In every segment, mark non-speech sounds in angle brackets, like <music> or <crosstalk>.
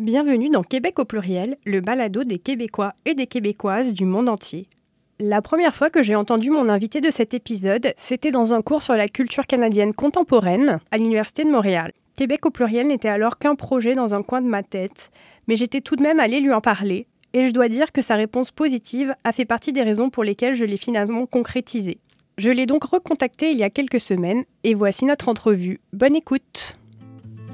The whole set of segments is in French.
Bienvenue dans Québec au pluriel, le balado des Québécois et des Québécoises du monde entier. La première fois que j'ai entendu mon invité de cet épisode, c'était dans un cours sur la culture canadienne contemporaine à l'Université de Montréal. Québec au pluriel n'était alors qu'un projet dans un coin de ma tête, mais j'étais tout de même allée lui en parler, et je dois dire que sa réponse positive a fait partie des raisons pour lesquelles je l'ai finalement concrétisé. Je l'ai donc recontacté il y a quelques semaines, et voici notre entrevue. Bonne écoute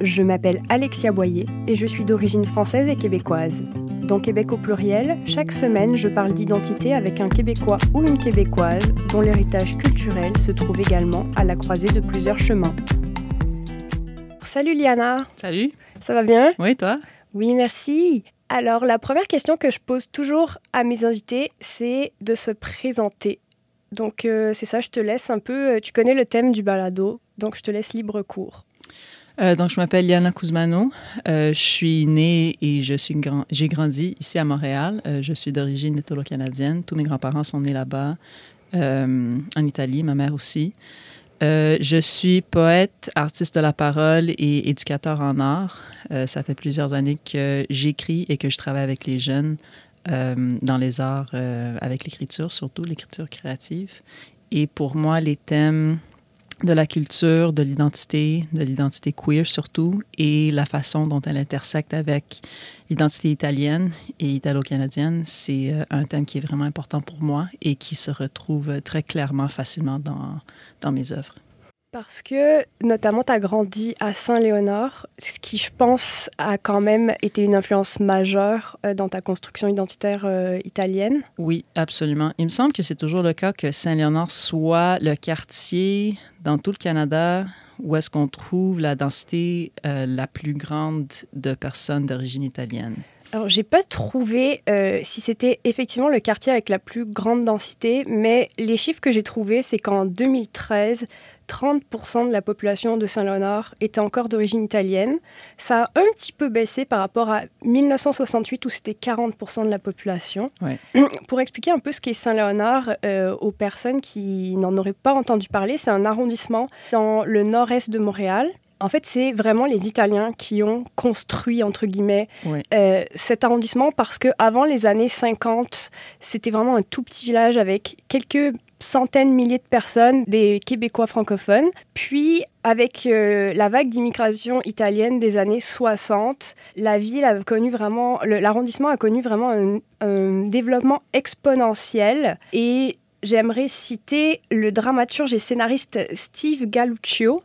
je m'appelle Alexia Boyer et je suis d'origine française et québécoise. Dans Québec au pluriel, chaque semaine, je parle d'identité avec un Québécois ou une Québécoise dont l'héritage culturel se trouve également à la croisée de plusieurs chemins. Salut Liana. Salut. Ça va bien? Oui, toi? Oui, merci. Alors, la première question que je pose toujours à mes invités, c'est de se présenter. Donc, euh, c'est ça, je te laisse un peu. Euh, tu connais le thème du balado, donc je te laisse libre cours. Euh, donc, je m'appelle Yana Kuzmano. Euh, je suis née et je j'ai grandi ici à Montréal. Euh, je suis d'origine italo-canadienne. Tous mes grands-parents sont nés là-bas, en Italie, ma mère aussi. je suis poète, artiste de la parole et éducateur en art. ça fait plusieurs années que j'écris et que je travaille avec les jeunes dans les arts, avec l'écriture surtout, l'écriture créative. Et pour moi, les thèmes de la culture, de l'identité, de l'identité queer surtout, et la façon dont elle intersecte avec l'identité italienne et italo-canadienne, c'est euh, un thème qui est vraiment important pour moi et qui se retrouve très clairement, facilement dans, dans mes œuvres. Parce que, notamment, tu as grandi à Saint-Léonard, ce qui, je pense, a quand même été une influence majeure euh, dans ta construction identitaire euh, italienne. Oui, absolument. Il me semble que c'est toujours le cas que Saint-Léonard soit le quartier dans tout le Canada où est-ce qu'on trouve la densité euh, la plus grande de personnes d'origine italienne. Alors, j'ai pas trouvé si c'était effectivement le quartier avec la plus grande densité, mais les chiffres que j'ai trouvés, c'est qu'en 2013, 30% de la population de Saint-Léonard était encore d'origine italienne. Ça a un petit peu baissé par rapport à 1968 où c'était 40% de la population. <clears throat> Pour expliquer un peu ce qu'est Saint-Léonard euh, aux personnes qui n'en auraient pas entendu parler, c'est un arrondissement dans le nord-est de Montréal. En fait, c'est vraiment les Italiens qui ont construit, entre guillemets, euh, cet arrondissement parce qu'avant les années 50, c'était vraiment un tout petit village avec quelques centaines, milliers de personnes, des Québécois francophones. Puis, avec euh, la vague d'immigration italienne des années 60, la ville a connu vraiment, l'arrondissement a connu vraiment un, un développement exponentiel et j'aimerais citer le dramaturge et scénariste Steve Galluccio,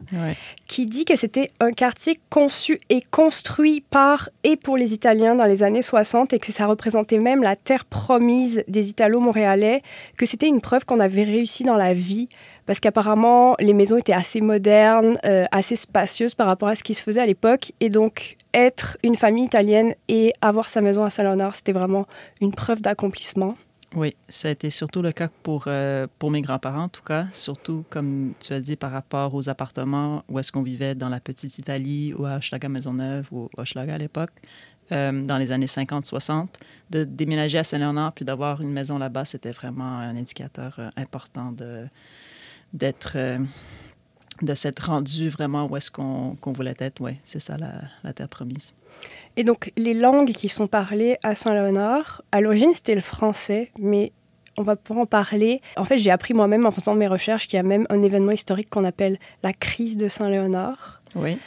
qui dit que c'était un quartier conçu et construit par et pour les Italiens dans les années 60 et que ça représentait même la terre promise des Italo-Montréalais, que c'était une preuve qu'on avait réussi dans la vie parce qu'apparemment les maisons étaient assez modernes, euh, assez spacieuses par rapport à ce qui se faisait à l'époque. Et donc être une famille italienne et avoir sa maison à Saint-Léonard, c'était vraiment une preuve d'accomplissement. Oui, ça a été surtout le cas pour, euh, pour mes grands-parents, en tout cas. Surtout, comme tu as dit, par rapport aux appartements où est-ce qu'on vivait dans la petite Italie ou à Hochelaga Maisonneuve ou Hochelaga à l'époque, euh, dans les années 50-60. De déménager à Saint-Léonard puis d'avoir une maison là-bas, c'était vraiment un indicateur euh, important de, d'être... de s'être rendu vraiment où est-ce qu'on, voulait être. Oui, c'est ça la, la terre promise. Et donc, les langues qui sont parlées à Saint-Léonard, à l'origine, c'était le français, mais on va pouvoir en parler. En fait, j'ai appris moi-même en faisant mes recherches qu'il y a même un événement historique qu'on appelle la crise de Saint-Léonard. Oui.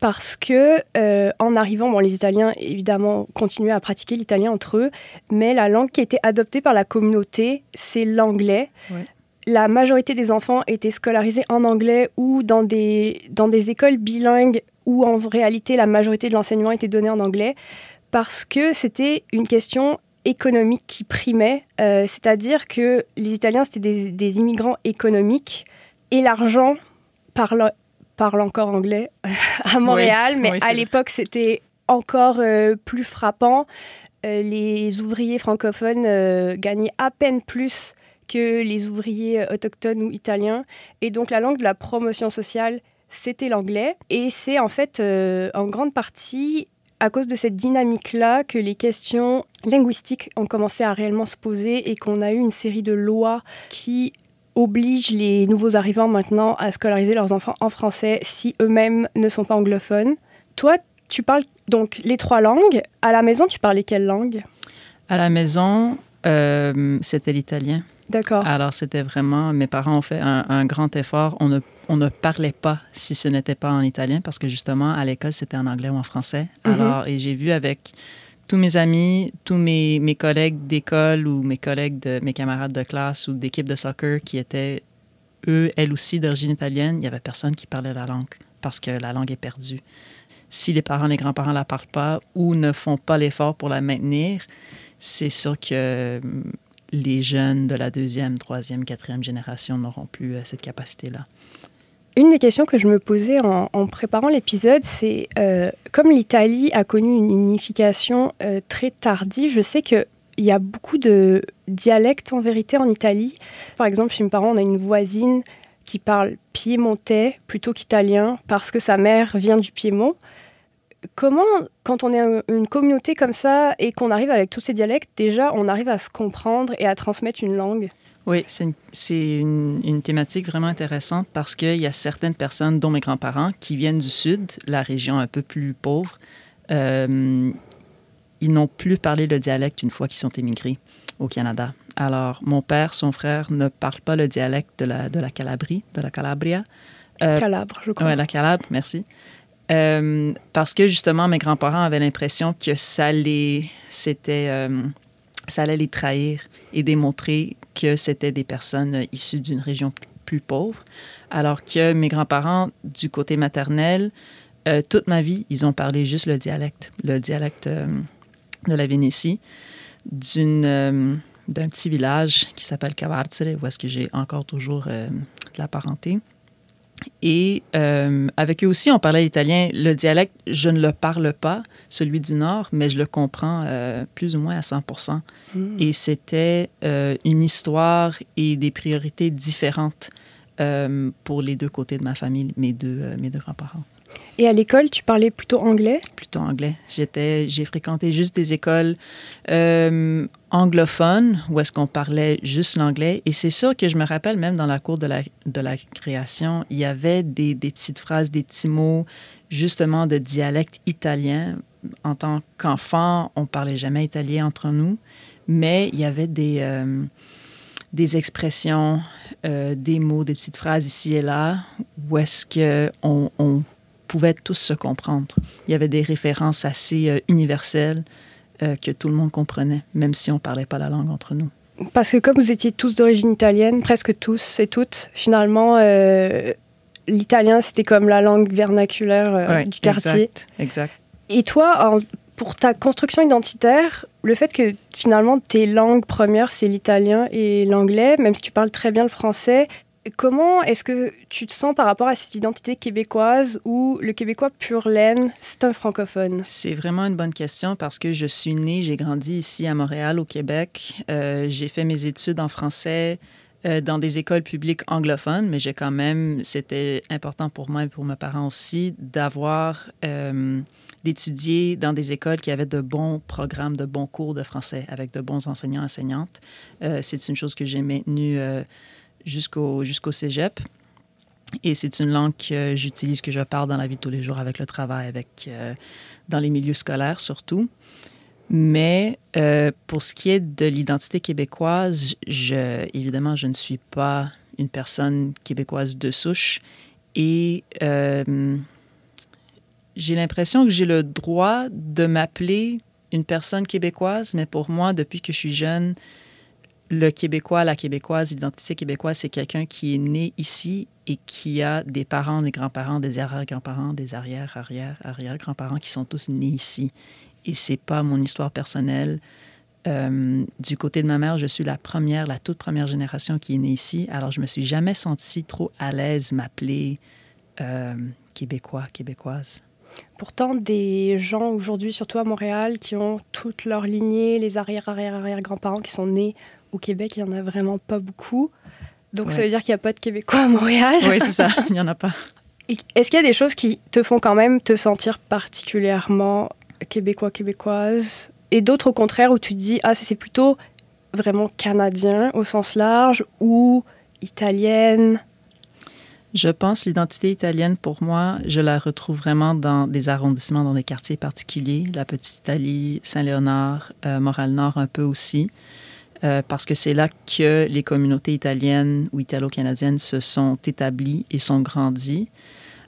Parce que, euh, en arrivant, bon, les Italiens, évidemment, continuaient à pratiquer l'italien entre eux, mais la langue qui était adoptée par la communauté, c'est l'anglais. Oui. La majorité des enfants étaient scolarisés en anglais ou dans des, dans des écoles bilingues où en réalité la majorité de l'enseignement était donné en anglais, parce que c'était une question économique qui primait, euh, c'est-à-dire que les Italiens, c'était des, immigrants économiques, et l'argent parle, parle encore anglais <laughs> à Montréal, mais à l'époque, c'était encore euh, plus frappant. Euh, les ouvriers francophones gagnaient à peine plus que les ouvriers autochtones ou italiens, et donc la langue de la promotion sociale c'était l'anglais. Et c'est en fait euh, en grande partie à cause de cette dynamique-là que les questions linguistiques ont commencé à réellement se poser et qu'on a eu une série de lois qui obligent les nouveaux arrivants maintenant à scolariser leurs enfants en français si eux-mêmes ne sont pas anglophones. Toi, tu parles donc les trois langues. À la maison, tu parlais quelle langue À la maison, euh, c'était l'italien. D'accord. Alors, c'était vraiment, mes parents ont fait un, grand effort. On on ne parlait pas si ce n'était pas en italien parce que justement, à l'école, c'était en anglais ou en français. Mhm. Alors, et j'ai vu avec tous mes amis, tous mes, mes collègues d'école ou mes collègues de mes camarades de classe ou d'équipe de soccer qui étaient, eux, elles aussi d'origine italienne, il n'y avait personne qui parlait la langue parce que la langue est perdue. Si les parents, les grands-parents ne la parlent pas ou ne font pas l'effort pour la maintenir, c'est sûr que les jeunes de la deuxième, troisième, quatrième génération n'auront plus euh, cette capacité-là. Une des questions que je me posais en, préparant l'épisode, c'est euh, comme l'Italie a connu une unification euh, très tardive, je sais qu'il y a beaucoup de dialectes en vérité en Italie. Par exemple, chez mes parents, on a une voisine qui parle piémontais plutôt qu'italien parce que sa mère vient du Piémont. Comment, quand on est une communauté comme ça et qu'on arrive avec tous ces dialectes, déjà, on arrive à se comprendre et à transmettre une langue? Oui, c'est une, thématique vraiment intéressante parce qu'il y a certaines personnes, dont mes grands-parents, qui viennent du sud, la région un peu plus pauvre. Euh, ils n'ont plus parlé le dialecte une fois qu'ils sont émigrés au Canada. Alors, mon père, son frère ne parle pas le dialecte de la, de la Calabrie, de la Calabria. Euh, Calabre, je crois. Oui, la Calabre, merci. Euh, parce que justement, mes grands-parents avaient l'impression que ça les, c'était, euh, ça allait les trahir et démontrer que c'était des personnes issues d'une région plus pauvre. Alors que mes grands-parents, du côté maternel, euh, toute ma vie, ils ont parlé juste le dialecte, le dialecte de la Vénétie, d'une, d'un petit village qui s'appelle Cavarzere, où est-ce que j'ai encore toujours de la parenté. Et euh, avec eux aussi, on parlait l'italien. Le dialecte, je ne le parle pas, celui du Nord, mais je le comprends euh, plus ou moins à 100% hmm. Et c'était euh, une histoire et des priorités différentes pour les deux côtés de ma famille, mes deux, mes deux grands-parents. Et à l'école, tu parlais plutôt anglais? Plutôt anglais. J'étais, j'ai fréquenté juste des écoles euh, anglophones où est-ce qu'on parlait juste l'anglais. Et c'est sûr que je me rappelle même dans la cour de la, de la création, il y avait des, des petites phrases, des petits mots justement de dialecte italien. En tant qu'enfant, on parlait jamais italien entre nous, mais il y avait des... Euh, des expressions, euh, des mots, des petites phrases ici et là, où est-ce qu'on on pouvaient tous se comprendre. Il y avait des références assez euh, universelles euh, que tout le monde comprenait, même si on ne parlait pas la langue entre nous. Parce que comme vous étiez tous d'origine italienne, presque tous et toutes, finalement, euh, l'italien, c'était comme la langue vernaculaire du quartier. Exact, exact. Et toi, pour ta construction identitaire, le fait que finalement tes langues premières, c'est l'italien et l'anglais, même si tu parles très bien le français, Comment est-ce que tu te sens par rapport à cette identité québécoise où le québécois pur laine, c'est un francophone? C'est vraiment une bonne question parce que je suis née, j'ai grandi ici à Montréal, au Québec. Euh, j'ai fait mes études en français euh, dans des écoles publiques anglophones, mais j'ai quand même, c'était important pour moi et pour mes parents aussi d'avoir, euh, d'étudier dans des écoles qui avaient de bons programmes, de bons cours de français avec de bons enseignants, enseignantes. c'est une chose que j'ai maintenue jusqu'au jusqu'au cégep. Et c'est une langue que j'utilise, que je parle dans la vie de tous les jours avec le travail, avec, euh, dans les milieux scolaires surtout. Mais euh, pour ce qui est de l'identité québécoise, je, évidemment, je ne suis pas une personne québécoise de souche. Et euh, j'ai l'impression que j'ai le droit de m'appeler une personne québécoise, mais pour moi, depuis que je suis jeune, le Québécois, la Québécoise, l'identité québécoise, c'est quelqu'un qui est né ici et qui a des parents, des grands-parents, des arrière-grands-parents, des arrière-arrière-arrière-grands-parents qui sont tous nés ici. Et c'est pas mon histoire personnelle. Euh, du côté de ma mère, je suis la première, la toute première génération qui est née ici. Alors, je me suis jamais sentie trop à l'aise m'appeler euh, québécois, québécoise. Pourtant, des gens aujourd'hui, surtout à Montréal, qui ont toute leur lignée, les arrière-arrière-arrière-grands-parents qui sont nés au Québec, il n'y en a vraiment pas beaucoup. Donc ça veut dire qu'il n'y a pas de Québécois à Montréal. Oui, c'est ça, <laughs> il n'y en a pas. Est-ce qu'il y a des choses qui te font quand même te sentir particulièrement québécois, québécoise? Et d'autres au contraire où tu te dis, ah, c'est plutôt vraiment canadien au sens large ou italienne? Je pense l'identité italienne, pour moi, je la retrouve vraiment dans des arrondissements, dans des quartiers particuliers, la Petite Italie, Saint-Léonard, euh, Montréal-Nord un peu aussi, euh, parce que c'est là que les communautés italiennes ou italo-canadiennes se sont établies et sont grandies.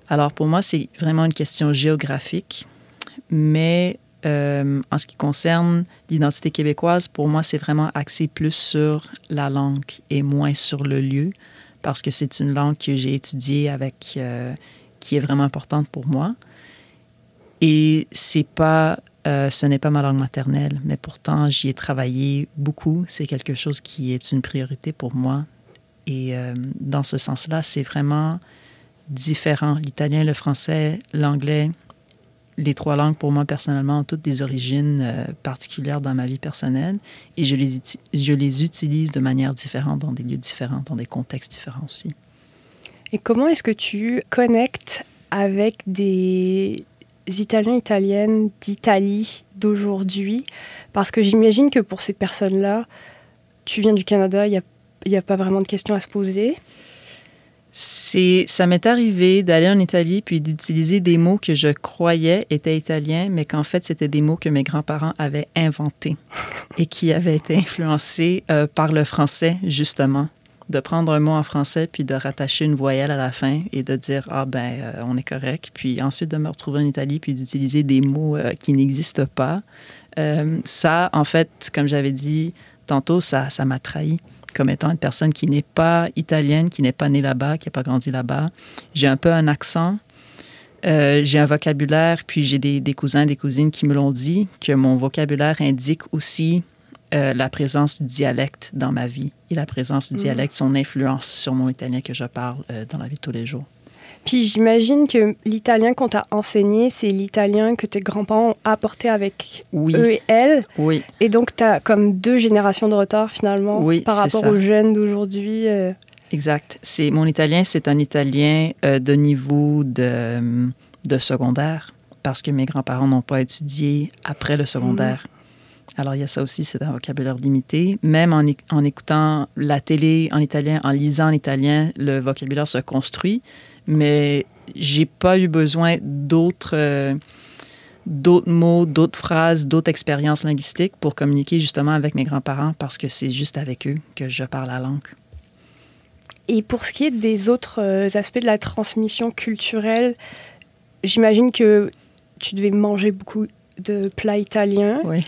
Alors pour moi, c'est vraiment une question géographique, mais euh, en ce qui concerne l'identité québécoise, pour moi, c'est vraiment axé plus sur la langue et moins sur le lieu parce que c'est une langue que j'ai étudiée avec, euh, qui est vraiment importante pour moi. Et c'est pas, euh, ce n'est pas ma langue maternelle, mais pourtant j'y ai travaillé beaucoup. C'est quelque chose qui est une priorité pour moi. Et euh, dans ce sens-là, c'est vraiment différent. L'italien, le français, l'anglais, les trois langues, pour moi, personnellement, ont toutes des origines euh, particulières dans ma vie personnelle et je les, je les utilise de manière différente dans des lieux différents, dans des contextes différents aussi. Et comment est-ce que tu connectes avec des Italiens, Italiennes d'Italie d'aujourd'hui Parce que j'imagine que pour ces personnes-là, tu viens du Canada, il n'y a, a pas vraiment de questions à se poser. C'est, ça m'est arrivé d'aller en Italie puis d'utiliser des mots que je croyais étaient italiens, mais qu'en fait c'était des mots que mes grands-parents avaient inventés et qui avaient été influencés euh, par le français justement. De prendre un mot en français puis de rattacher une voyelle à la fin et de dire ah ben euh, on est correct, puis ensuite de me retrouver en Italie puis d'utiliser des mots euh, qui n'existent pas. ça, en fait, comme j'avais dit tantôt, ça, ça m'a trahi comme étant une personne qui n'est pas italienne, qui n'est pas née là-bas, qui n'a pas grandi là-bas. J'ai un peu un accent. Euh, j'ai un vocabulaire, puis j'ai des, des, cousins, des cousines qui me l'ont dit, que mon vocabulaire indique aussi euh, la présence du dialecte dans ma vie et la présence du mhm. dialecte, son influence sur mon italien que je parle euh, dans la vie de tous les jours. Puis j'imagine que l'italien qu'on t'a enseigné, c'est l'italien que tes grands-parents ont apporté avec eux et elles. Oui. Et donc, tu as comme deux générations de retard finalement par rapport aux jeunes d'aujourd'hui. Euh. Exact. C'est Mon italien, c'est un italien de niveau de, de, secondaire parce que mes grands-parents n'ont pas étudié après le secondaire. Mm. Alors, il y a ça aussi, c'est un vocabulaire limité. Même en, en, écoutant la télé en italien, en lisant en italien, le vocabulaire se construit mais j'ai pas eu besoin d'autres euh, d'autres mots, d'autres phrases, d'autres expériences linguistiques pour communiquer justement avec mes grands-parents parce que c'est juste avec eux que je parle la langue. Et pour ce qui est des autres euh, aspects de la transmission culturelle, j'imagine que tu devais manger beaucoup de plats italiens. Oui.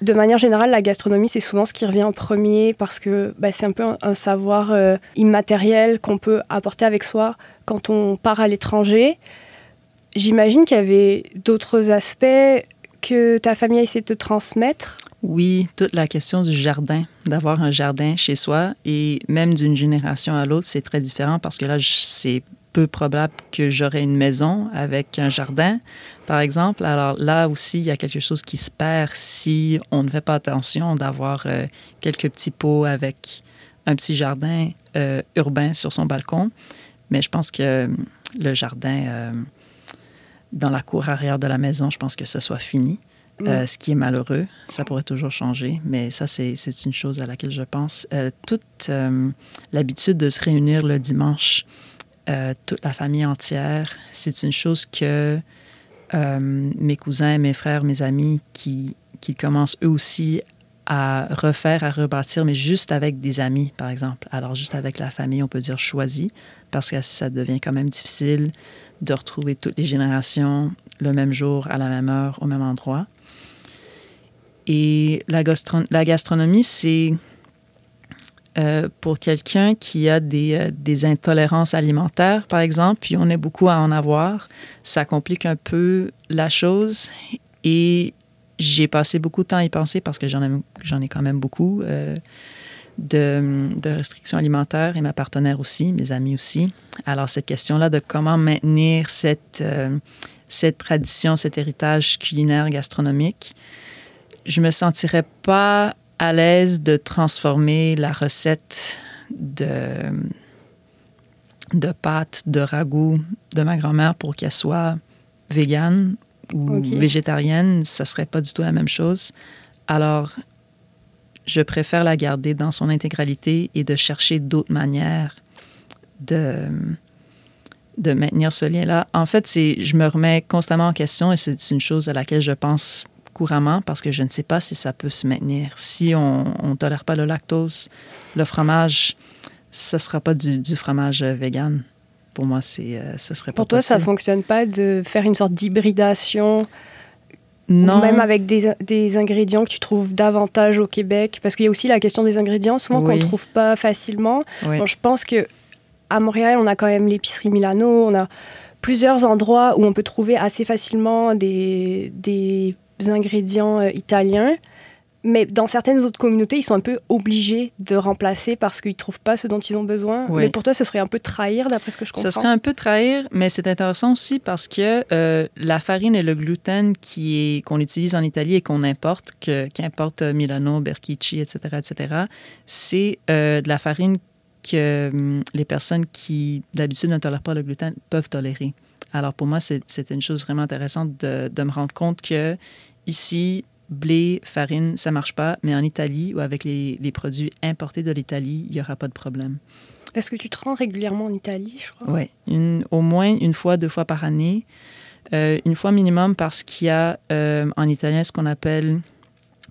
de manière générale, la gastronomie, c'est souvent ce qui revient en premier parce que bah, c'est un peu un, savoir euh, immatériel qu'on peut apporter avec soi quand on part à l'étranger. J'imagine qu'il y avait d'autres aspects que ta famille a essayé de te transmettre. Oui, toute la question du jardin, d'avoir un jardin chez soi et même d'une génération à l'autre, c'est très différent parce que là, c'est peu probable que j'aurai une maison avec un jardin, par exemple. Alors là aussi, il y a quelque chose qui se perd si on ne fait pas attention d'avoir euh, quelques petits pots avec un petit jardin euh, urbain sur son balcon. Mais je pense que euh, le jardin euh, dans la cour arrière de la maison, je pense que ce soit fini. Mm. Ce qui est malheureux, ça pourrait toujours changer, mais ça, c'est une chose à laquelle je pense. toute l'habitude de se réunir le dimanche, toute la famille entière, c'est une chose que mes cousins, mes frères, mes amis qui, qui commencent eux aussi à refaire, à rebâtir, mais juste avec des amis, par exemple. Alors, juste avec la famille, on peut dire choisi, parce que ça devient quand même difficile de retrouver toutes les générations le même jour, à la même heure, au même endroit. Et la, la gastronomie, c'est euh, pour quelqu'un qui a des, euh, des, intolérances alimentaires, par exemple, puis on est beaucoup à en avoir, ça complique un peu la chose. Et j'ai passé beaucoup de temps à y penser parce que j'en ai, ai quand même beaucoup. Euh, de, restrictions alimentaires et ma partenaire aussi, mes amis aussi. Alors, cette question-là de comment maintenir cette, cette tradition, cet héritage culinaire gastronomique, je me sentirais pas à l'aise de transformer la recette de, de pâtes, de ragoût de ma grand-mère pour qu'elle soit végane ou végétarienne. Ça serait pas du tout la même chose. Alors, je préfère la garder dans son intégralité et de chercher d'autres manières de, de maintenir ce lien-là. En fait, c'est, je me remets constamment en question et c'est une chose à laquelle je pense couramment parce que je ne sais pas si ça peut se maintenir. Si on ne tolère pas le lactose, le fromage, ce ne sera pas du, du fromage euh, vegan. Pour moi, c'est, euh, ce serait Pour pas toi, ça possible. fonctionne pas de faire une sorte d'hybridation, Non. même avec des, des ingrédients que tu trouves davantage au Québec? Parce qu'il y a aussi la question des ingrédients, souvent qu'on ne trouve pas facilement. Oui. Bon, je pense que à Montréal, on a quand même l'épicerie Milano, on a plusieurs endroits où on peut trouver assez facilement des, des ingrédients euh, italiens. Mais dans certaines autres communautés, ils sont un peu obligés de remplacer parce qu'ils ne trouvent pas ce dont ils ont besoin. Oui. Mais pour toi, ce serait un peu trahir, d'après ce que je comprends? Ça serait un peu trahir, mais c'est intéressant aussi parce que euh, la farine et le gluten qui est qu'on utilise en Italie et qu'on importe, que qu'importe euh, Milano, Berchici, etc., etc., c'est euh, de la farine que hum, les personnes qui d'habitude ne tolèrent pas le gluten peuvent tolérer. Alors pour moi, c'est c'est une chose vraiment intéressante de, de me rendre compte que ici, blé, farine, ça marche pas, mais en Italie ou avec les, les produits importés de l'Italie, il y aura pas de problème. Est-ce que tu te rends régulièrement en Italie, je crois Oui, au moins une fois, deux fois par année. Euh, une fois minimum parce qu'il y a euh, en italien ce qu'on appelle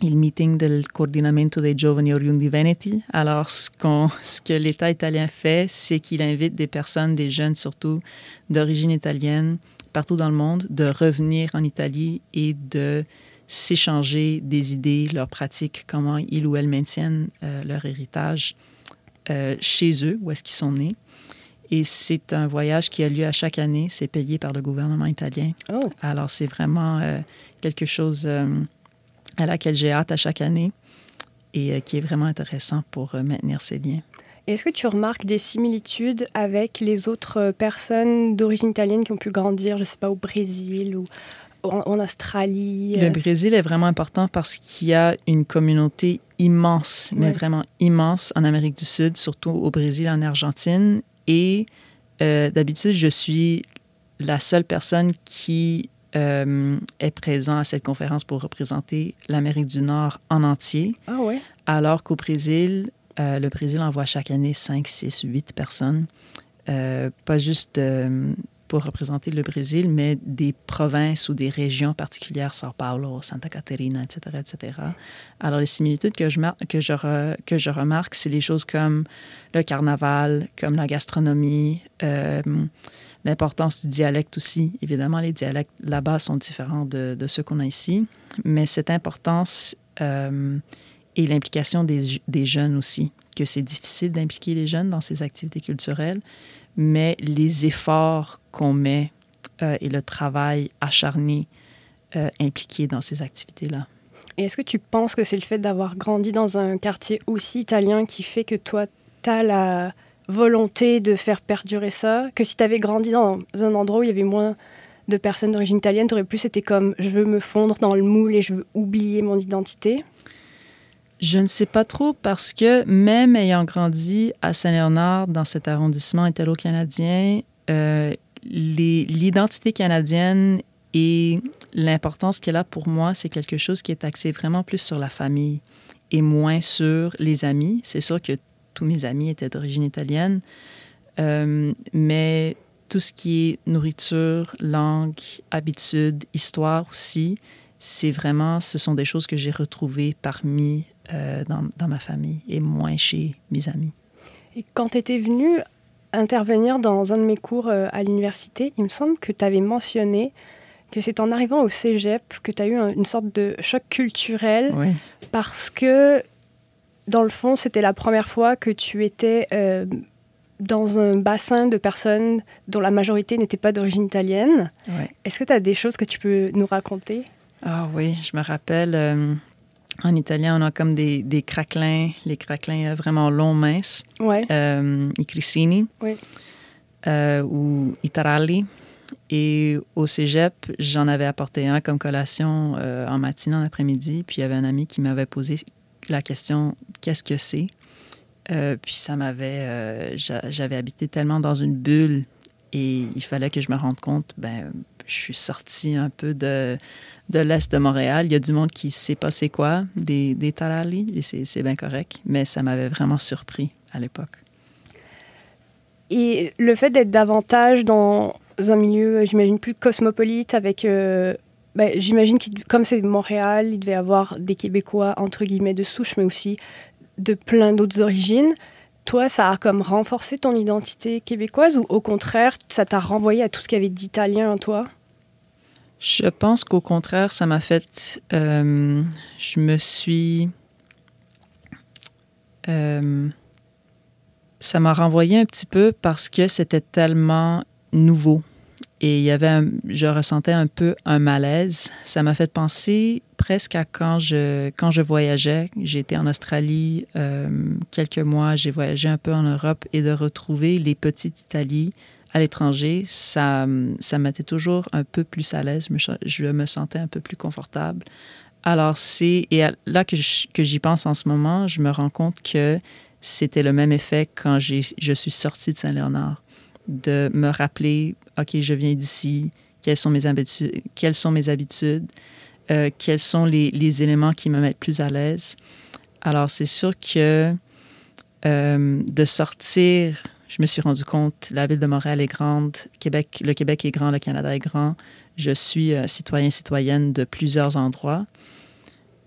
il meeting del coordinamento dei giovani oriundi veneti. Alors, ce, qu'on- ce que l'État italien fait, c'est qu'il invite des personnes, des jeunes surtout, d'origine italienne, partout dans le monde, de revenir en Italie et de s'échanger des idées, leurs pratiques, comment ils ou elles maintiennent euh, leur héritage euh, chez eux, où est-ce qu'ils sont nés. Et c'est un voyage qui a lieu à chaque année. C'est payé par le gouvernement italien. Oh. Alors, c'est vraiment euh, quelque chose à laquelle j'ai hâte à chaque année et qui est vraiment intéressant pour maintenir ces liens. Est-ce que tu remarques des similitudes avec les autres euh, personnes d'origine italienne qui ont pu grandir, je sais pas, au Brésil ou en, Australie Le euh, Brésil est vraiment important parce qu'il y a une communauté immense, mais Ouais. vraiment immense en Amérique du Sud, surtout au Brésil, en Argentine. Et euh, d'habitude, je suis la seule personne qui euh, est présente à cette conférence pour représenter l'Amérique du Nord en entier. Ah ouais? Alors qu'au Brésil, euh, le Brésil envoie chaque année 5, 6, 8 personnes, euh, pas juste euh, pour représenter le Brésil, mais des provinces ou des régions particulières, Sao Paulo, Santa Catarina, etc., etc. Alors, les similitudes que je, que je, que je remarque, c'est les choses comme le carnaval, comme la gastronomie, l'importance du dialecte aussi. Évidemment, les dialectes là-bas sont différents de, de ceux qu'on a ici, mais cette importance et l'implication des, des jeunes aussi, que c'est difficile d'impliquer les jeunes dans ces activités culturelles, mais les efforts qu'on met euh, et le travail acharné euh, impliqué dans ces activités-là. Et est-ce que tu penses que c'est le fait d'avoir grandi dans un quartier aussi italien qui fait que toi, tu as la volonté de faire perdurer ça? Que si tu avais grandi dans un endroit où il y avait moins de personnes d'origine italienne, tu aurais plus été comme je veux me fondre dans le moule et je veux oublier mon identité? Je ne sais pas trop parce que même ayant grandi à Saint-Léonard, dans cet arrondissement italo-canadien, euh, l'identité canadienne et l'importance qu'elle a pour moi, c'est quelque chose qui est axé vraiment plus sur la famille et moins sur les amis. C'est sûr que tous mes amis étaient d'origine italienne, euh, mais tout ce qui est nourriture, langue, habitudes, histoire aussi, c'est vraiment, ce sont des choses que j'ai retrouvées parmi euh, dans, dans ma famille et moins chez mes amis. Et quand tu étais venu intervenir dans un de mes cours euh, à l'université, il me semble que tu avais mentionné que c'est en arrivant au cégep que tu as eu un- une sorte de choc culturel Oui, parce que, dans le fond, c'était la première fois que tu étais euh, dans un bassin de personnes dont la majorité n'était pas d'origine italienne. oui. Est-ce que tu as des choses que tu peux nous raconter? Ah oui, je me rappelle, euh, en italien, on a comme des, des craquelins, les craquelins euh, vraiment longs, minces, Ouais. euh, i crissini Oui. euh, ou i taralli. Et au cégep, j'en avais apporté un comme collation euh, en matinée, en après-midi. Puis il y avait un ami qui m'avait posé la question qu'est-ce que c'est? Puis ça m'avait. j'a- J'avais habité tellement dans une bulle et il fallait que je me rende compte ben, je suis sortie un peu de, de l'Est de Montréal. Il y a du monde qui ne sait pas c'est quoi, des, des tarali, et c'est bien correct, mais ça m'avait vraiment surpris à l'époque. Et le fait d'être davantage dans un milieu, j'imagine, plus cosmopolite, avec. Euh, bah, j'imagine que comme c'est Montréal, il devait y avoir des Québécois, entre guillemets, de souche, mais aussi de plein d'autres origines. Toi, ça a comme renforcé ton identité québécoise ou au contraire, ça t'a renvoyé à tout ce qu'il y avait d'italien en toi? Je pense qu'au contraire, ça m'a fait. Euh, je me suis. Euh, ça m'a renvoyé un petit peu parce que c'était tellement nouveau. Et il y avait je ressentais un peu un malaise. Ça m'a fait penser presque à quand je, quand je voyageais. J'ai été en Australie euh, quelques mois, j'ai voyagé un peu en Europe et de retrouver les petites Italies à l'étranger, ça, ça m'était toujours un peu plus à l'aise. Je me, sentais un peu plus confortable. Alors, c'est. Et là que j'y pense en ce moment, je me rends compte que c'était le même effet quand je suis sortie de Saint-Léonard. De me rappeler, OK, je viens d'ici, quelles sont mes habitudes, quelles sont, mes habitudes, euh, quels sont les, les, éléments qui me mettent plus à l'aise. Alors, c'est sûr que euh, de sortir je me suis rendu compte, la ville de Montréal est grande, Québec, le Québec est grand, le Canada est grand. Je suis euh, citoyen, citoyenne de plusieurs endroits.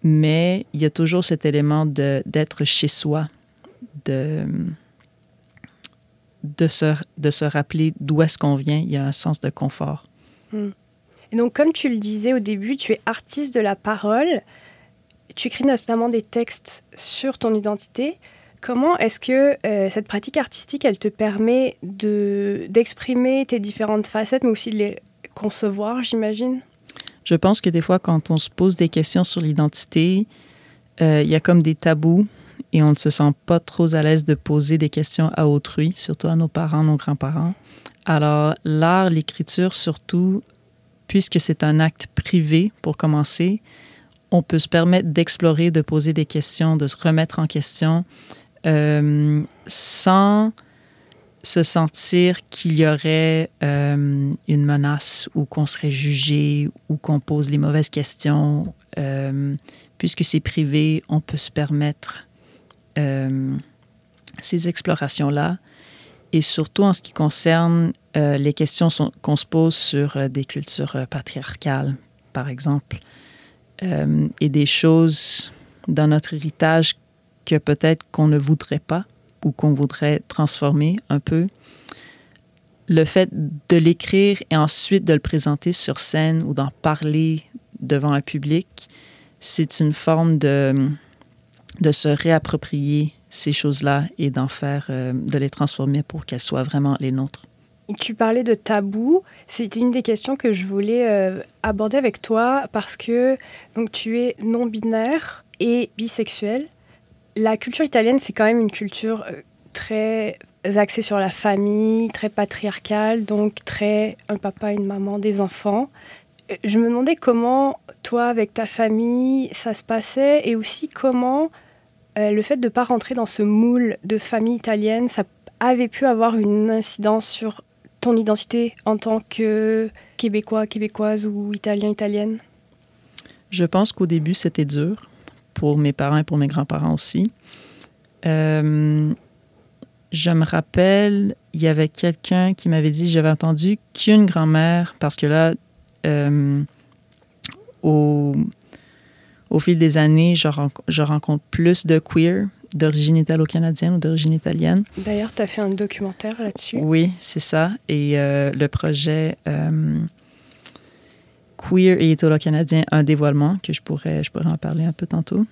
Mais il y a toujours cet élément d'être chez soi, de, de, se, de se rappeler d'où est-ce qu'on vient. Il y a un sens de confort. Hmm. Et donc, comme tu le disais au début, tu es artiste de la parole. Tu écris notamment des textes sur ton identité. Comment est-ce que euh, cette pratique artistique, elle te permet de, d'exprimer tes différentes facettes, mais aussi de les concevoir, j'imagine? Je pense que des fois, quand on se pose des questions sur l'identité, euh, il y a comme des tabous et on ne se sent pas trop à l'aise de poser des questions à autrui, surtout à nos parents, nos grands-parents. Alors, l'art, l'écriture, surtout, puisque c'est un acte privé pour commencer, on peut se permettre d'explorer, de poser des questions, de se remettre en question, euh, sans se sentir qu'il y aurait euh, une menace ou qu'on serait jugé ou qu'on pose les mauvaises questions. Euh, puisque c'est privé, on peut se permettre ces explorations-là. Et surtout en ce qui concerne les questions qu'on se pose sur des cultures patriarcales, par exemple, et des choses dans notre héritage que peut-être qu'on ne voudrait pas ou qu'on voudrait transformer un peu. Le fait de l'écrire et ensuite de le présenter sur scène ou d'en parler devant un public, c'est une forme de, de se réapproprier ces choses-là et d'en faire, euh, de les transformer pour qu'elles soient vraiment les nôtres. Tu parlais de tabou. C'était une des questions que je voulais euh, aborder avec toi parce que donc, tu es non-binaire et bisexuel. La culture italienne, c'est quand même une culture euh, très axée sur la famille, très patriarcale, donc très un papa, une maman, des enfants. Euh, je me demandais comment, toi, avec ta famille, ça se passait et aussi comment euh, le fait de ne pas rentrer dans ce moule de famille italienne, ça avait pu avoir une incidence sur ton identité en tant que québécois, québécoise ou italien, italienne? Je pense qu'au début, c'était dur pour mes parents et pour mes grands-parents aussi. Euh, je me rappelle, il y avait quelqu'un qui m'avait dit, j'avais entendu qu'une grand-mère, parce que là, euh, au, au, fil des années, je, je rencontre plus de queer d'origine italo-canadienne ou d'origine italienne. D'ailleurs, tu as fait un documentaire là-dessus. Oui, c'est ça. Et euh, le projet queer et italo-canadien, un dévoilement, que je pourrais, je pourrais en parler un peu tantôt.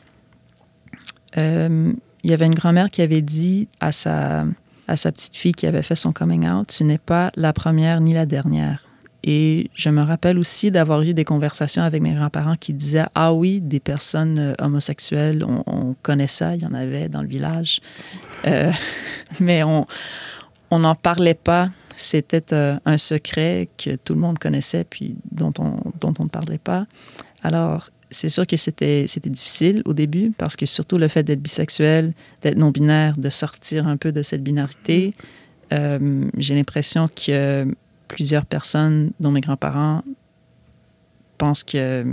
Euh, il y avait une grand-mère qui avait dit à sa, à sa petite fille qui avait fait son coming out, tu n'es pas la première ni la dernière. Et je me rappelle aussi d'avoir eu des conversations avec mes grands-parents qui disaient Ah oui, des personnes euh, homosexuelles, on, on, connaît ça, il y en avait dans le village. Euh, <laughs> mais on n'en parlait pas c'était euh, un secret que tout le monde connaissait puis dont on, dont on ne parlait pas. Alors, c'est sûr que c'était, difficile au début parce que surtout le fait d'être bisexuel, d'être non-binaire, de sortir un peu de cette binarité, euh, j'ai l'impression que plusieurs personnes, dont mes grands-parents, pensent que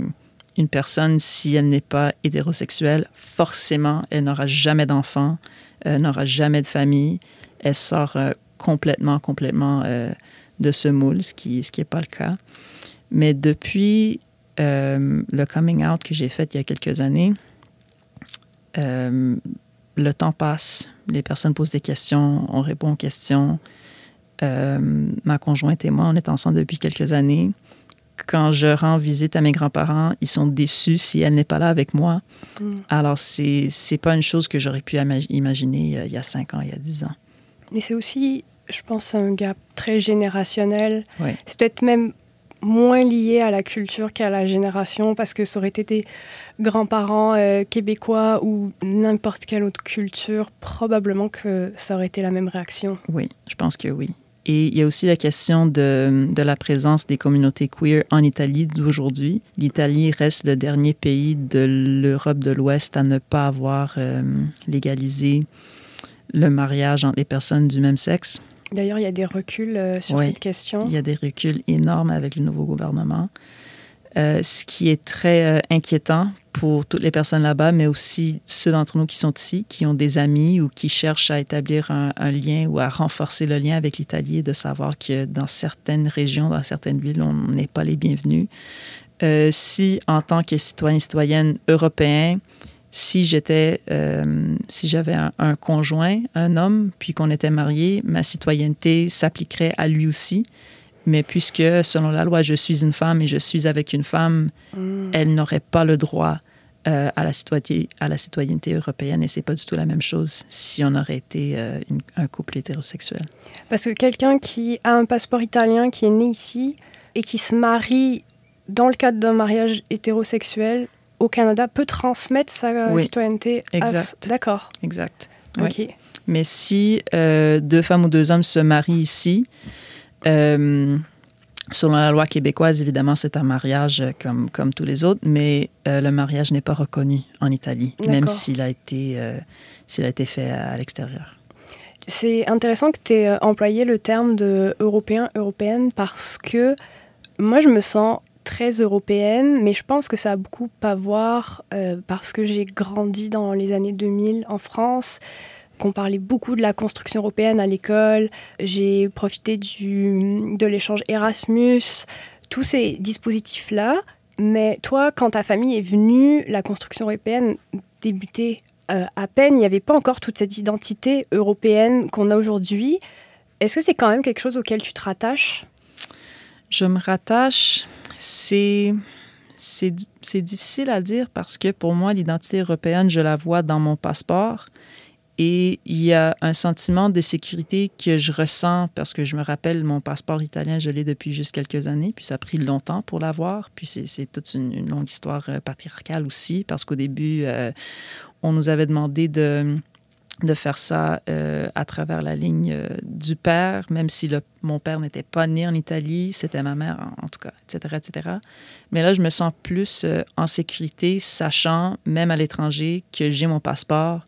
une personne, si elle n'est pas hétérosexuelle, forcément, elle n'aura jamais d'enfant, n'aura jamais de famille, elle sort complètement, complètement euh, de ce moule, ce qui n'est ce qui pas le cas. Mais depuis euh, le coming out que j'ai fait il y a quelques années, euh, le temps passe, les personnes posent des questions, on répond aux questions. ma conjointe et moi, on est ensemble depuis quelques années quand je rends visite à mes grands-parents, ils sont déçus si elle n'est pas là avec moi. Mm. Alors, c'est n'est pas une chose que j'aurais pu imaginer il y a cinq ans, il y a dix ans. Mais c'est aussi, je pense, un gap très générationnel. C'est peut-être même moins lié à la culture qu'à la génération, parce que ça aurait été des grands-parents euh, québécois ou n'importe quelle autre culture, probablement que ça aurait été la même réaction. Oui, je pense que oui. Et il y a aussi la question de, de la présence des communautés queer en Italie d'aujourd'hui. L'Italie reste le dernier pays de l'Europe de l'Ouest à ne pas avoir euh, légalisé le mariage entre les personnes du même sexe. D'ailleurs, il y a des reculs euh, sur cette question. Il y a des reculs énormes avec le nouveau gouvernement. Euh, ce qui est très euh, inquiétant pour toutes les personnes là-bas, mais aussi ceux d'entre nous qui sont ici, qui ont des amis ou qui cherchent à établir un, lien ou à renforcer le lien avec l'Italie, de savoir que dans certaines régions, dans certaines villes, on n'est pas les bienvenus. Si, en tant que citoyen, citoyenne européen, si j'étais, si j'avais un, conjoint, un homme, puis qu'on était mariés, ma citoyenneté s'appliquerait à lui aussi. Mais puisque, selon la loi, je suis une femme et je suis avec une femme, mm. elle n'aurait pas le droit euh, à, la à la citoyenneté européenne et c'est pas du tout la même chose si on aurait été euh, un couple hétérosexuel. Parce que quelqu'un qui a un passeport italien, qui est né ici et qui se marie dans le cadre d'un mariage hétérosexuel au Canada peut transmettre sa citoyenneté. Exact. D'accord. Exact. Ok. Mais si euh, deux femmes ou deux hommes se marient ici, euh, selon la loi québécoise, évidemment, c'est un mariage comme, comme tous les autres, mais euh, le mariage n'est pas reconnu en Italie, même s'il a, été, euh, s'il a été fait à, l'extérieur. C'est intéressant que tu aies employé le terme de européen, européenne, parce que moi, je me sens très européenne, mais je pense que ça a beaucoup à voir parce que j'ai grandi dans les années 2000 en France qu'on parlait beaucoup de la construction européenne à l'école. J'ai profité du, de l'échange Erasmus, tous ces dispositifs-là. Mais toi, quand ta famille est venue, la construction européenne débutait euh, à peine. Il n'y avait pas encore toute cette identité européenne qu'on a aujourd'hui. Est-ce que c'est quand même quelque chose auquel tu te rattaches? Je me rattache. C'est c'est difficile à dire parce que pour moi, l'identité européenne, je la vois dans mon passeport. Et il y a un sentiment de sécurité que je ressens parce que je me rappelle mon passeport italien, je l'ai depuis juste quelques années, puis ça a pris longtemps pour l'avoir. Puis c'est toute une, longue histoire euh, patriarcale aussi parce qu'au début, euh, on nous avait demandé de, de faire ça euh, à travers la ligne du père, même si mon père n'était pas né en Italie, c'était ma mère en, en, tout cas, etc., etc. Mais là, je me sens plus en sécurité, sachant, même à l'étranger, que j'ai mon passeport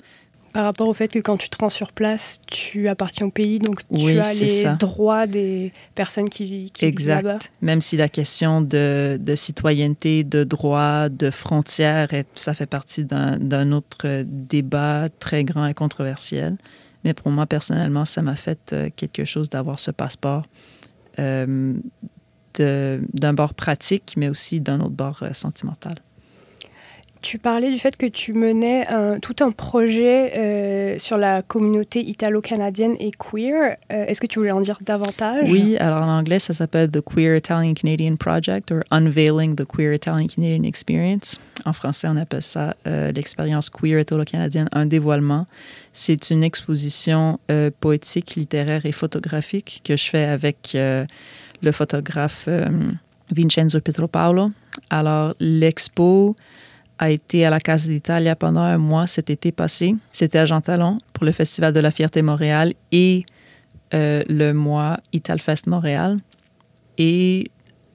par rapport au fait que quand tu te rends sur place, tu appartiens au pays, donc tu as les droits des personnes qui, qui exact. vivent là-bas. Même si la question de, de, citoyenneté, de droits, de frontières, ça fait partie d'un autre débat très grand et controversiel. Mais pour moi, personnellement, ça m'a fait euh, quelque chose d'avoir ce passeport. Euh, d'un bord pratique, mais aussi d'un autre bord euh, sentimental. Tu parlais du fait que tu menais tout un projet euh, sur la communauté italo-canadienne et queer. Euh, est-ce que tu voulais en dire davantage? Oui, alors en anglais, ça s'appelle The Queer Italian Canadian Project ou Unveiling the Queer Italian Canadian Experience. En français, on appelle ça euh, l'expérience queer italo-canadienne, un dévoilement. C'est une exposition poétique, littéraire et photographique que je fais avec le photographe Vincenzo Pietropaulo. Alors, l'expo a été à la Casa d'Italia pendant un mois cet été passé. C'était à Jean Talon pour le Festival de la Fierté Montréal et euh, le mois Italfest Montréal. Et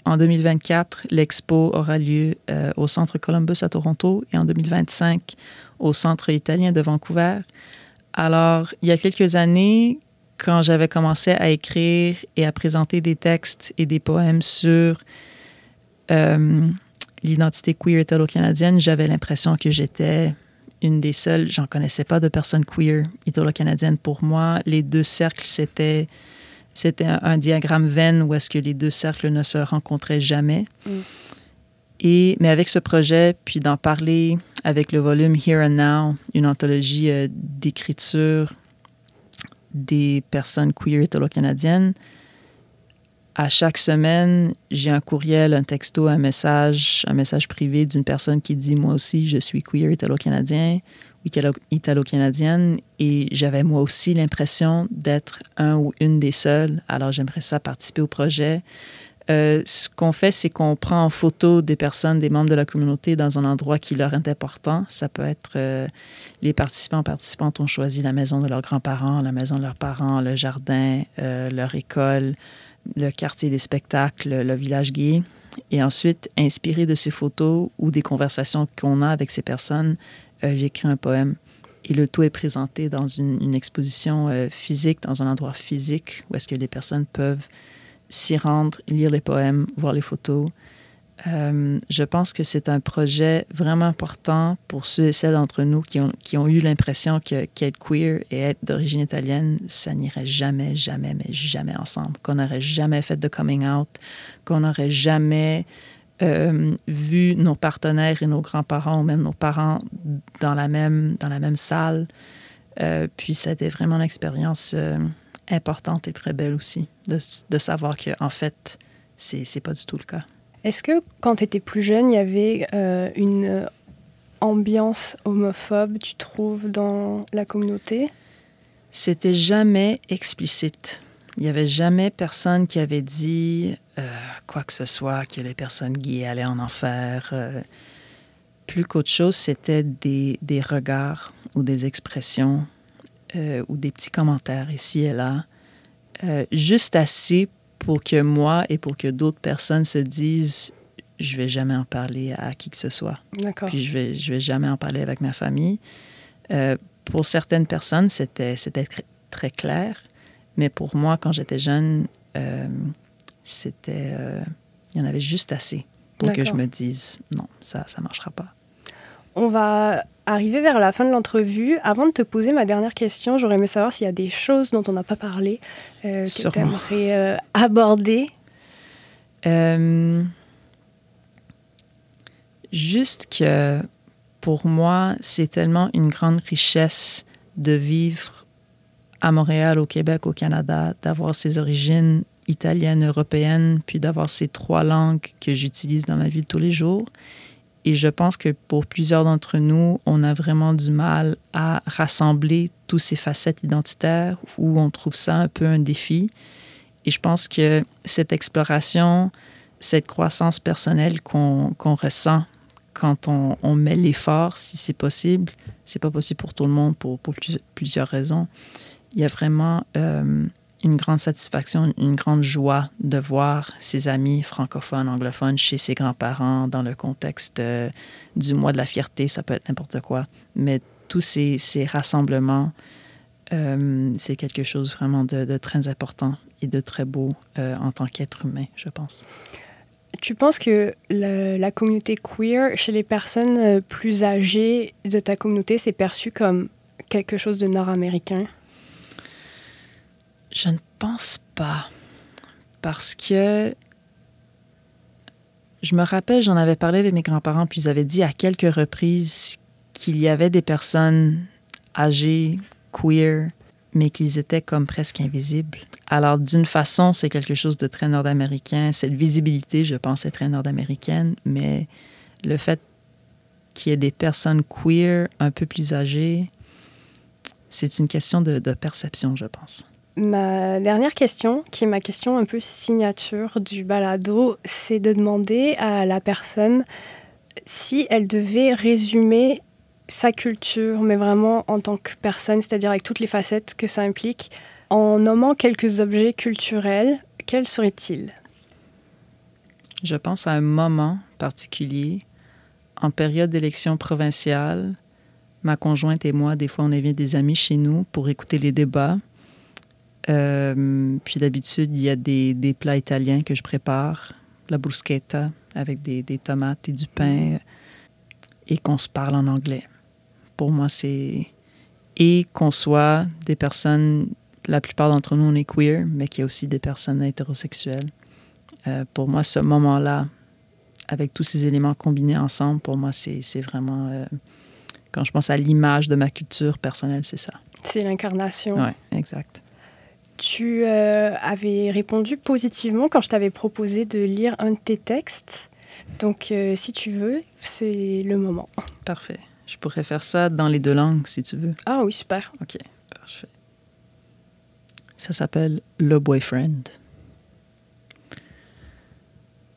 en 2024, l'expo aura lieu euh, au Centre Columbus à Toronto et en 2025 au Centre italien de Vancouver. Alors, il y a quelques années, quand j'avais commencé à écrire et à présenter des textes et des poèmes sur euh, l'identité queer italo-canadienne, j'avais l'impression que j'étais une des seules, j'en connaissais pas de personnes queer italo-canadiennes. Pour moi, les deux cercles, c'était c'était un, diagramme Venn où est-ce que les deux cercles ne se rencontraient jamais. Mm. Et, mais avec ce projet, puis d'en parler avec le volume Here and Now, une anthologie euh, d'écriture des personnes queer italo-canadiennes, à chaque semaine, j'ai un courriel, un texto, un message, un message privé d'une personne qui dit Moi aussi, je suis queer italo-canadien ou italo-canadienne. Et j'avais moi aussi l'impression d'être un ou une des seules. Alors j'aimerais ça participer au projet. Euh, ce qu'on fait, c'est qu'on prend en photo des personnes, des membres de la communauté dans un endroit qui leur est important. Ça peut être euh, les participants, participantes ont choisi la maison de leurs grands-parents, la maison de leurs parents, le jardin, euh, leur école, le quartier des spectacles, le village gay. Et ensuite, inspiré de ces photos ou des conversations qu'on a avec ces personnes, euh, j'écris un poème. Et le tout est présenté dans une, exposition euh, physique, dans un endroit physique, où est-ce que les personnes peuvent s'y rendre, lire les poèmes, voir les photos. Euh, je pense que c'est un projet vraiment important pour ceux et celles d'entre nous qui ont, eu l'impression qu'être queer et être d'origine italienne, ça n'irait jamais, jamais, mais jamais ensemble. Qu'on n'aurait jamais fait de coming out, qu'on n'aurait jamais euh, vu nos partenaires et nos grands-parents ou même nos parents dans la même, salle. Euh, puis c'était vraiment une expérience importante et très belle aussi, de, savoir qu'en en fait, c'est pas du tout le cas. Est-ce que quand tu étais plus jeune, il y avait euh, une ambiance homophobe, tu trouves, dans la communauté? C'était jamais explicite. Il n'y avait jamais personne qui avait dit euh, quoi que ce soit, que les personnes gays allaient en enfer. Euh. plus qu'autre chose, c'était des, des, regards ou des expressions ou des petits commentaires ici et là, juste assez pour que moi et pour que d'autres personnes se disent je vais jamais en parler à qui que ce soit. Puis je vais je vais jamais en parler avec ma famille. Euh, pour certaines personnes, c'était c'était très, clair, mais pour moi, quand j'étais jeune, euh, c'était euh, il y en avait juste assez pour que je me dise non, ça ça marchera pas. On va arriver vers la fin de l'entrevue. Avant de te poser ma dernière question, j'aurais aimé savoir s'il y a des choses dont on n'a pas parlé euh, que tu aimerais euh, aborder. Euh, juste que pour moi, c'est tellement une grande richesse de vivre à Montréal, au Québec, au Canada, d'avoir ses origines italiennes, européennes, puis d'avoir ces trois langues que j'utilise dans ma vie de tous les jours et je pense que pour plusieurs d'entre nous, on a vraiment du mal à rassembler tous ces facettes identitaires où on trouve ça un peu un défi. Et je pense que cette exploration, cette croissance personnelle qu'on ressent quand on, met l'effort, si c'est possible, c'est pas possible pour tout le monde pour, pour plusieurs raisons. Il y a vraiment euh, une grande satisfaction, une grande joie de voir ses amis francophones, anglophones chez ses grands-parents dans le contexte euh, du mois de la fierté, ça peut être n'importe quoi. Mais tous ces, ces rassemblements, euh, c'est quelque chose vraiment de, très important et de très beau euh, en tant qu'être humain, je pense. Tu penses que la communauté queer, chez les personnes plus âgées de ta communauté, c'est perçu comme quelque chose de nord-américain? Je ne pense pas. Parce que je me rappelle, j'en avais parlé avec mes grands-parents, puis ils avaient dit à quelques reprises qu'il y avait des personnes âgées, queer, mais qu'ils étaient comme presque invisibles. Alors, d'une façon, c'est quelque chose de très nord-américain. Cette visibilité, je pense, est très nord-américaine, mais le fait qu'il y ait des personnes queer un peu plus âgées, c'est une question de perception, je pense. Ma dernière question, qui est ma question un peu signature du balado, c'est de demander à la personne si elle devait résumer sa culture, mais vraiment en tant que personne, c'est-à-dire avec toutes les facettes que ça implique, en nommant quelques objets culturels, quels seraient-ils? Je pense à un moment particulier, en période d'élection provinciale. Ma conjointe et moi, des fois, on invite des amis chez nous pour écouter les débats. Euh, puis d'habitude, il y a des, des, plats italiens que je prépare, la bruschetta avec des, des tomates et du pain, et qu'on se parle en anglais. pour moi, c'est. Et qu'on soit des personnes, la plupart d'entre nous, on est queer, mais qu'il y a aussi des personnes hétérosexuelles. Euh, pour moi, ce moment-là, avec tous ces éléments combinés ensemble, pour moi, c'est vraiment. Euh, quand je pense à l'image de ma culture personnelle, c'est ça. C'est l'incarnation. Oui, exact. Tu euh, avais répondu positivement quand je t'avais proposé de lire un de tes textes. Donc, euh, si tu veux, c'est le moment. Parfait. Je pourrais faire ça dans les deux langues, si tu veux. Ah oui, super. OK, parfait. Ça s'appelle Le Boyfriend.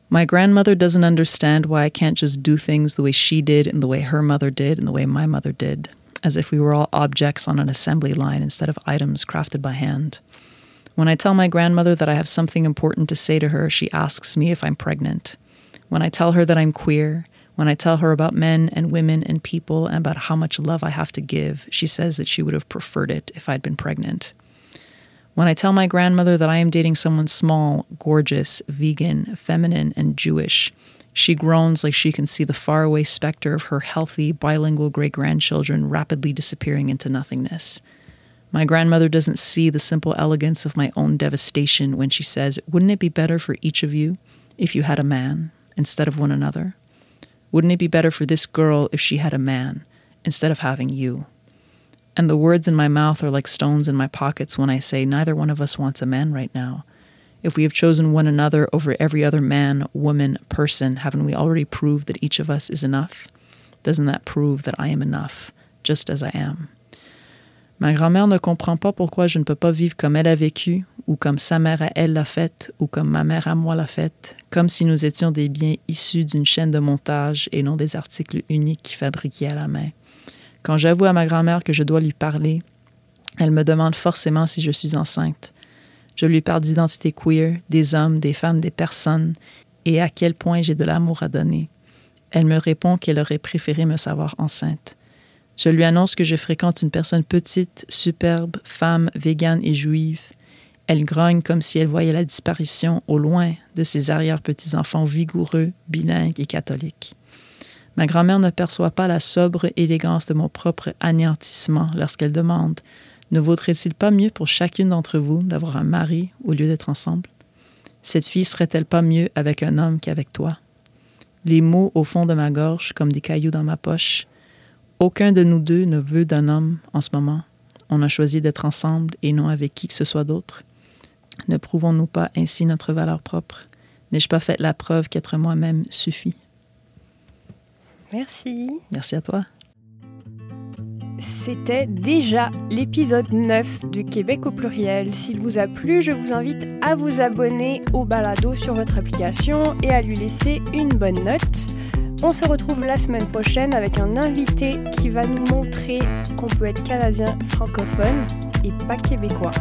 My grandmother doesn't understand why I can't just do things the way she did and the way her mother did and the way my mother did, as if we were all objects on an assembly line instead of items crafted by hand. When I tell my grandmother that I have something important to say to her, she asks me if I'm pregnant. When I tell her that I'm queer, when I tell her about men and women and people and about how much love I have to give, she says that she would have preferred it if I'd been pregnant. When I tell my grandmother that I am dating someone small, gorgeous, vegan, feminine, and Jewish, she groans like she can see the faraway specter of her healthy, bilingual great grandchildren rapidly disappearing into nothingness. My grandmother doesn't see the simple elegance of my own devastation when she says, Wouldn't it be better for each of you if you had a man instead of one another? Wouldn't it be better for this girl if she had a man instead of having you? And the words in my mouth are like stones in my pockets when I say, Neither one of us wants a man right now. If we have chosen one another over every other man, woman, person, haven't we already proved that each of us is enough? Doesn't that prove that I am enough, just as I am? Ma grand-mère ne comprend pas pourquoi je ne peux pas vivre comme elle a vécu, ou comme sa mère à elle l'a faite, ou comme ma mère à moi l'a faite, comme si nous étions des biens issus d'une chaîne de montage et non des articles uniques fabriqués à la main. Quand j'avoue à ma grand-mère que je dois lui parler, elle me demande forcément si je suis enceinte. Je lui parle d'identité queer, des hommes, des femmes, des personnes, et à quel point j'ai de l'amour à donner. Elle me répond qu'elle aurait préféré me savoir enceinte. Je lui annonce que je fréquente une personne petite, superbe, femme, végane et juive. Elle grogne comme si elle voyait la disparition au loin de ses arrière-petits-enfants vigoureux, bilingues et catholiques. Ma grand-mère ne perçoit pas la sobre élégance de mon propre anéantissement lorsqu'elle demande Ne vaudrait-il pas mieux pour chacune d'entre vous d'avoir un mari au lieu d'être ensemble? Cette fille serait-elle pas mieux avec un homme qu'avec toi Les mots au fond de ma gorge comme des cailloux dans ma poche aucun de nous deux ne veut d'un homme en ce moment. On a choisi d'être ensemble et non avec qui que ce soit d'autre. Ne prouvons-nous pas ainsi notre valeur propre? N'ai-je pas fait la preuve qu'être moi-même suffit? Merci. Merci à toi. C'était déjà l'épisode 9 de Québec au pluriel. S'il vous a plu, je vous invite à vous abonner au balado sur votre application et à lui laisser une bonne note. On se retrouve la semaine prochaine avec un invité qui va nous montrer qu'on peut être canadien francophone et pas québécois.